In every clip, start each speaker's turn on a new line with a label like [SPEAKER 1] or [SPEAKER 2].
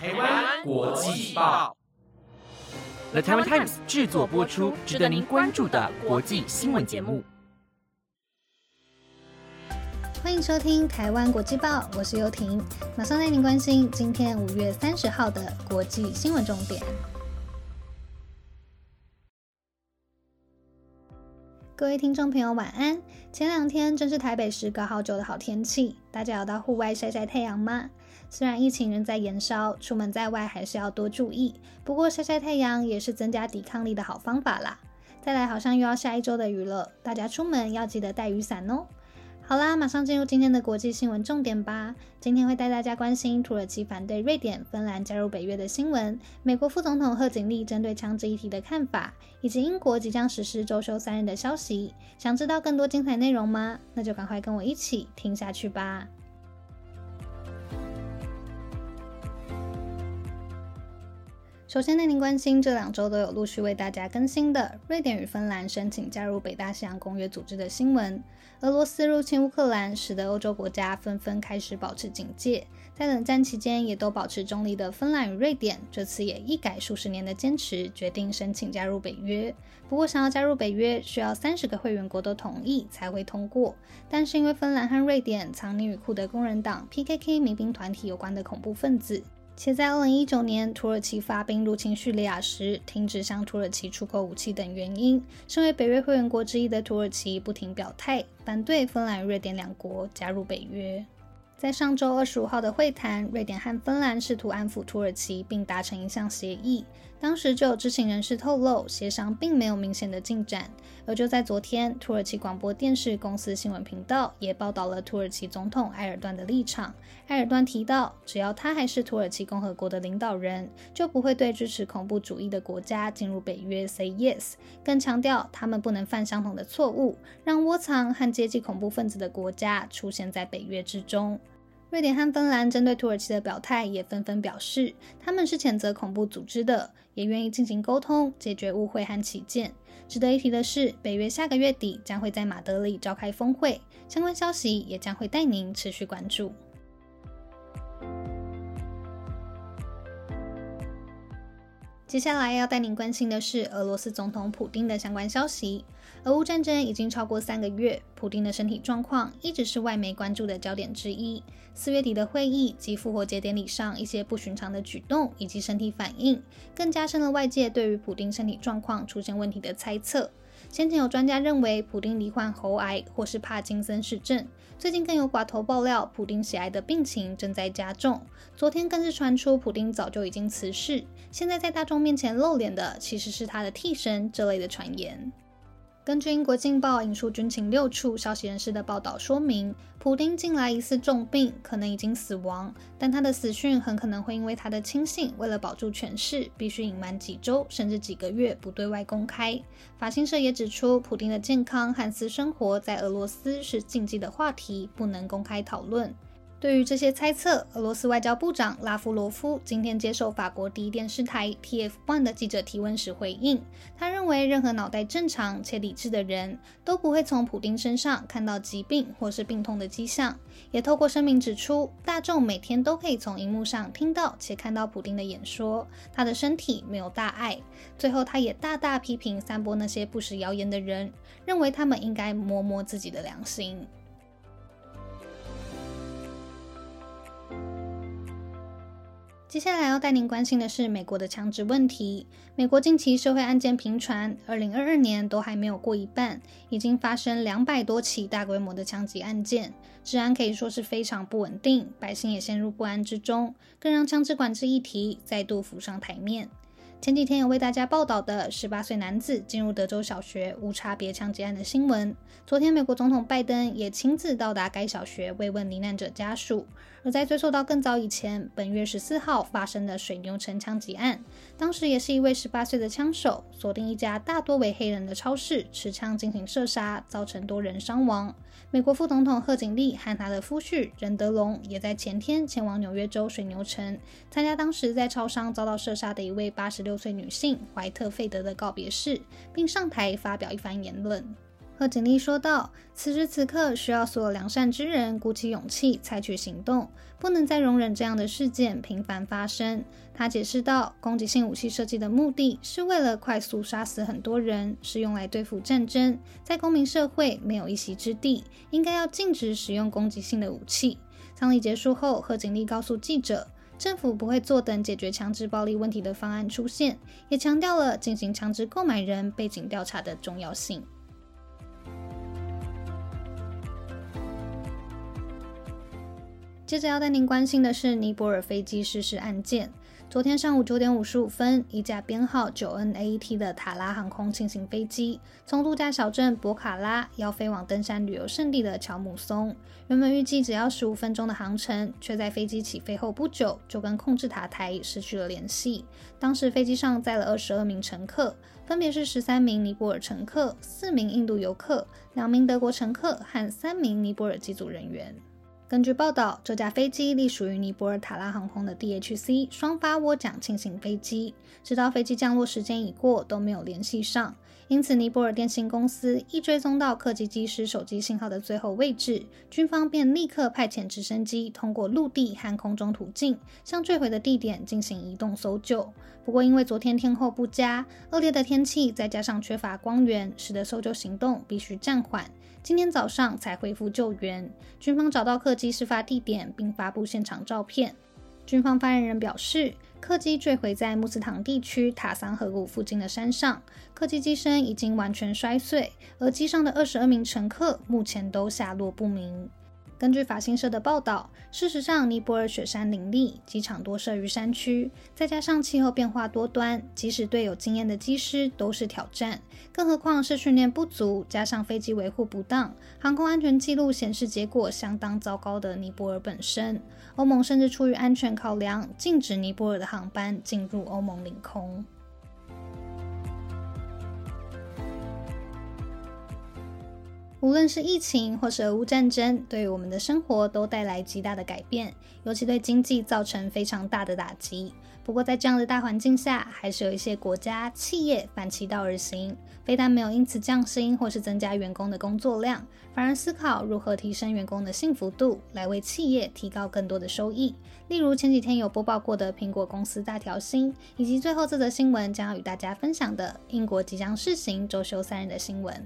[SPEAKER 1] 台湾国际报，The Taiwan Times 制作播出，值得您关注的国际新闻节目。
[SPEAKER 2] 欢迎收听《台湾国际报》，我是尤婷，马上带您关心今天五月三十号的国际新闻重点。各位听众朋友，晚安！前两天正是台北时隔好久的好天气，大家有到户外晒晒太阳吗？虽然疫情仍在延烧，出门在外还是要多注意。不过晒晒太阳也是增加抵抗力的好方法啦。再来，好像又要下一周的雨了，大家出门要记得带雨伞哦。好啦，马上进入今天的国际新闻重点吧。今天会带大家关心土耳其反对瑞典、芬兰加入北约的新闻，美国副总统贺锦丽针对枪支议题的看法，以及英国即将实施周休三日的消息。想知道更多精彩内容吗？那就赶快跟我一起听下去吧。首先，带您关心这两周都有陆续为大家更新的瑞典与芬兰申请加入北大西洋公约组织的新闻。俄罗斯入侵乌克兰，使得欧洲国家纷纷开始保持警戒。在冷战期间也都保持中立的芬兰与瑞典，这次也一改数十年的坚持，决定申请加入北约。不过，想要加入北约，需要三十个会员国都同意才会通过。但是因为芬兰和瑞典藏匿与库德工人党 （PKK） 民兵团体有关的恐怖分子。且在2019年土耳其发兵入侵叙利亚时，停止向土耳其出口武器等原因，身为北约会员国之一的土耳其不停表态，反对芬兰、瑞典两国加入北约。在上周二十五号的会谈，瑞典和芬兰试图安抚土耳其，并达成一项协议。当时就有知情人士透露，协商并没有明显的进展。而就在昨天，土耳其广播电视公司新闻频道也报道了土耳其总统埃尔段的立场。埃尔段提到，只要他还是土耳其共和国的领导人，就不会对支持恐怖主义的国家进入北约 say yes。更强调，他们不能犯相同的错误，让窝藏和接济恐怖分子的国家出现在北约之中。瑞典和芬兰针对土耳其的表态也纷纷表示，他们是谴责恐怖组织的，也愿意进行沟通，解决误会和起见。值得一提的是，北约下个月底将会在马德里召开峰会，相关消息也将会带您持续关注。接下来要带您关心的是俄罗斯总统普京的相关消息。俄乌战争已经超过三个月，普京的身体状况一直是外媒关注的焦点之一。四月底的会议及复活节典礼上一些不寻常的举动以及身体反应，更加深了外界对于普京身体状况出现问题的猜测。先前有专家认为普丁罹患喉癌或是帕金森氏症，最近更有寡头爆料普丁喜爱的病情正在加重。昨天更是传出普丁早就已经辞世，现在在大众面前露脸的其实是他的替身这类的传言。根据英国《镜报》引述军情六处消息人士的报道说明，普丁近来疑似重病，可能已经死亡，但他的死讯很可能会因为他的亲信为了保住权势，必须隐瞒几周甚至几个月不对外公开。法新社也指出，普丁的健康和私生活在俄罗斯是禁忌的话题，不能公开讨论。对于这些猜测，俄罗斯外交部长拉夫罗夫今天接受法国第一电视台 TF1 的记者提问时回应，他认为任何脑袋正常且理智的人都不会从普丁身上看到疾病或是病痛的迹象。也透过声明指出，大众每天都可以从荧幕上听到且看到普丁的演说，他的身体没有大碍。最后，他也大大批评散播那些不实谣言的人，认为他们应该摸摸自己的良心。接下来要带您关心的是美国的枪支问题。美国近期社会案件频传，二零二二年都还没有过一半，已经发生两百多起大规模的枪击案件，治安可以说是非常不稳定，百姓也陷入不安之中，更让枪支管制议题再度浮上台面。前几天有为大家报道的十八岁男子进入德州小学无差别枪击案的新闻。昨天，美国总统拜登也亲自到达该小学慰问罹难者家属。而在追溯到更早以前，本月十四号发生的水牛城枪击案，当时也是一位十八岁的枪手锁定一家大多为黑人的超市，持枪进行射杀，造成多人伤亡。美国副总统贺锦丽和他的夫婿任德龙也在前天前往纽约州水牛城，参加当时在超商遭到射杀的一位八十六岁女性怀特费德的告别式，并上台发表一番言论。贺锦丽说道：“此时此刻，需要所有良善之人鼓起勇气，采取行动，不能再容忍这样的事件频繁发生。”他解释道：“攻击性武器设计的目的是为了快速杀死很多人，是用来对付战争。在公民社会没有一席之地，应该要禁止使用攻击性的武器。”葬礼结束后，贺锦丽告诉记者：“政府不会坐等解决强制暴力问题的方案出现，也强调了进行强制购买人背景调查的重要性。”接着要带您关心的是尼泊尔飞机失事案件。昨天上午九点五十五分，一架编号九 NAET 的塔拉航空轻型飞机从度假小镇博卡拉要飞往登山旅游胜地的乔姆松，原本预计只要十五分钟的航程，却在飞机起飞后不久就跟控制塔台失去了联系。当时飞机上载了二十二名乘客，分别是十三名尼泊尔乘客、四名印度游客、两名德国乘客和三名尼泊尔机组人员。根据报道，这架飞机隶属于尼泊尔塔拉航空的 DHC 双发涡桨轻型飞机，直到飞机降落时间已过都没有联系上。因此，尼泊尔电信公司一追踪到客机机师手机信号的最后位置，军方便立刻派遣直升机通过陆地和空中途径向坠毁的地点进行移动搜救。不过，因为昨天天候不佳，恶劣的天气再加上缺乏光源，使得搜救行动必须暂缓。今天早上才恢复救援。军方找到客机事发地点，并发布现场照片。军方发言人表示，客机坠毁在穆斯唐地区塔桑河谷附近的山上，客机机身已经完全摔碎，而机上的二十二名乘客目前都下落不明。根据法新社的报道，事实上，尼泊尔雪山林立，机场多设于山区，再加上气候变化多端，即使对有经验的机师都是挑战。更何况是训练不足，加上飞机维护不当，航空安全记录显示结果相当糟糕的尼泊尔本身，欧盟甚至出于安全考量，禁止尼泊尔的航班进入欧盟领空。无论是疫情或是俄乌战争，对于我们的生活都带来极大的改变，尤其对经济造成非常大的打击。不过，在这样的大环境下，还是有一些国家企业反其道而行，非但没有因此降薪或是增加员工的工作量，反而思考如何提升员工的幸福度，来为企业提高更多的收益。例如前几天有播报过的苹果公司大调薪，以及最后这则新闻将要与大家分享的英国即将试行周休三日的新闻。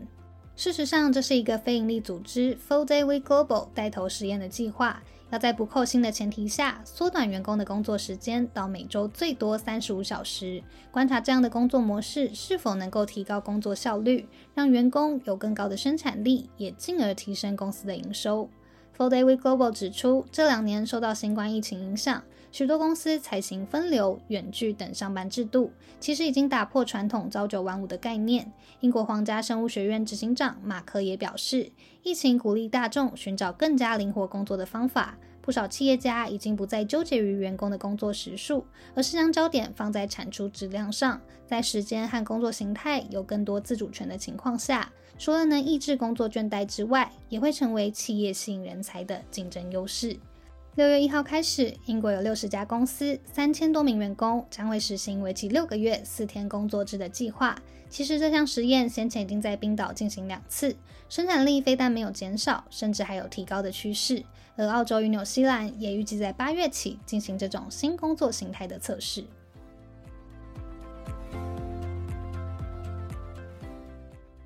[SPEAKER 2] 事实上，这是一个非营利组织 Full Day Week Global 带头实验的计划，要在不扣薪的前提下，缩短员工的工作时间到每周最多三十五小时，观察这样的工作模式是否能够提高工作效率，让员工有更高的生产力，也进而提升公司的营收。Full Day Week Global 指出，这两年受到新冠疫情影响。许多公司采行分流、远距等上班制度，其实已经打破传统朝九晚五的概念。英国皇家生物学院执行长马克也表示，疫情鼓励大众寻找更加灵活工作的方法。不少企业家已经不再纠结于员工的工作时数，而是将焦点放在产出质量上。在时间和工作形态有更多自主权的情况下，除了能抑制工作倦怠之外，也会成为企业吸引人才的竞争优势。六月一号开始，英国有六十家公司、三千多名员工将会实行为期六个月、四天工作制的计划。其实这项实验先前已经在冰岛进行两次，生产力非但没有减少，甚至还有提高的趋势。而澳洲与纽西兰也预计在八月起进行这种新工作形态的测试。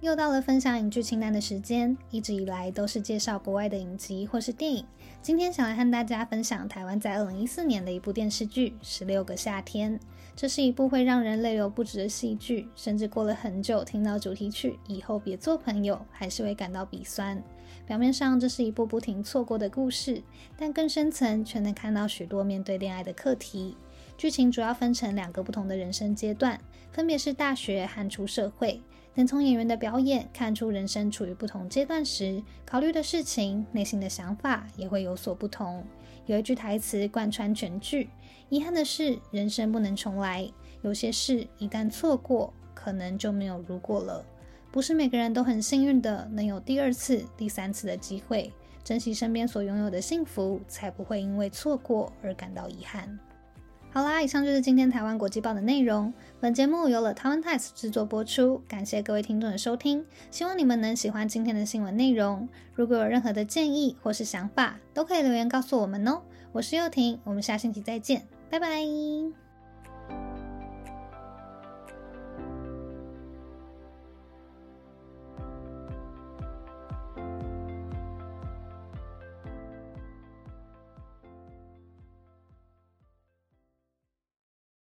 [SPEAKER 2] 又到了分享影剧清单的时间，一直以来都是介绍国外的影集或是电影。今天想来和大家分享台湾在二零一四年的一部电视剧《十六个夏天》。这是一部会让人泪流不止的戏剧，甚至过了很久，听到主题曲“以后别做朋友”，还是会感到鼻酸。表面上这是一部不停错过的故事，但更深层却能看到许多面对恋爱的课题。剧情主要分成两个不同的人生阶段，分别是大学和出社会。能从演员的表演看出，人生处于不同阶段时，考虑的事情、内心的想法也会有所不同。有一句台词贯穿全剧：“遗憾的是，人生不能重来。有些事一旦错过，可能就没有如果了。不是每个人都很幸运的能有第二次、第三次的机会。珍惜身边所拥有的幸福，才不会因为错过而感到遗憾。”好啦，以上就是今天台湾国际报的内容。本节目由了台湾 Times 制作播出，感谢各位听众的收听，希望你们能喜欢今天的新闻内容。如果有任何的建议或是想法，都可以留言告诉我们哦。我是幼婷，我们下星期再见，拜拜。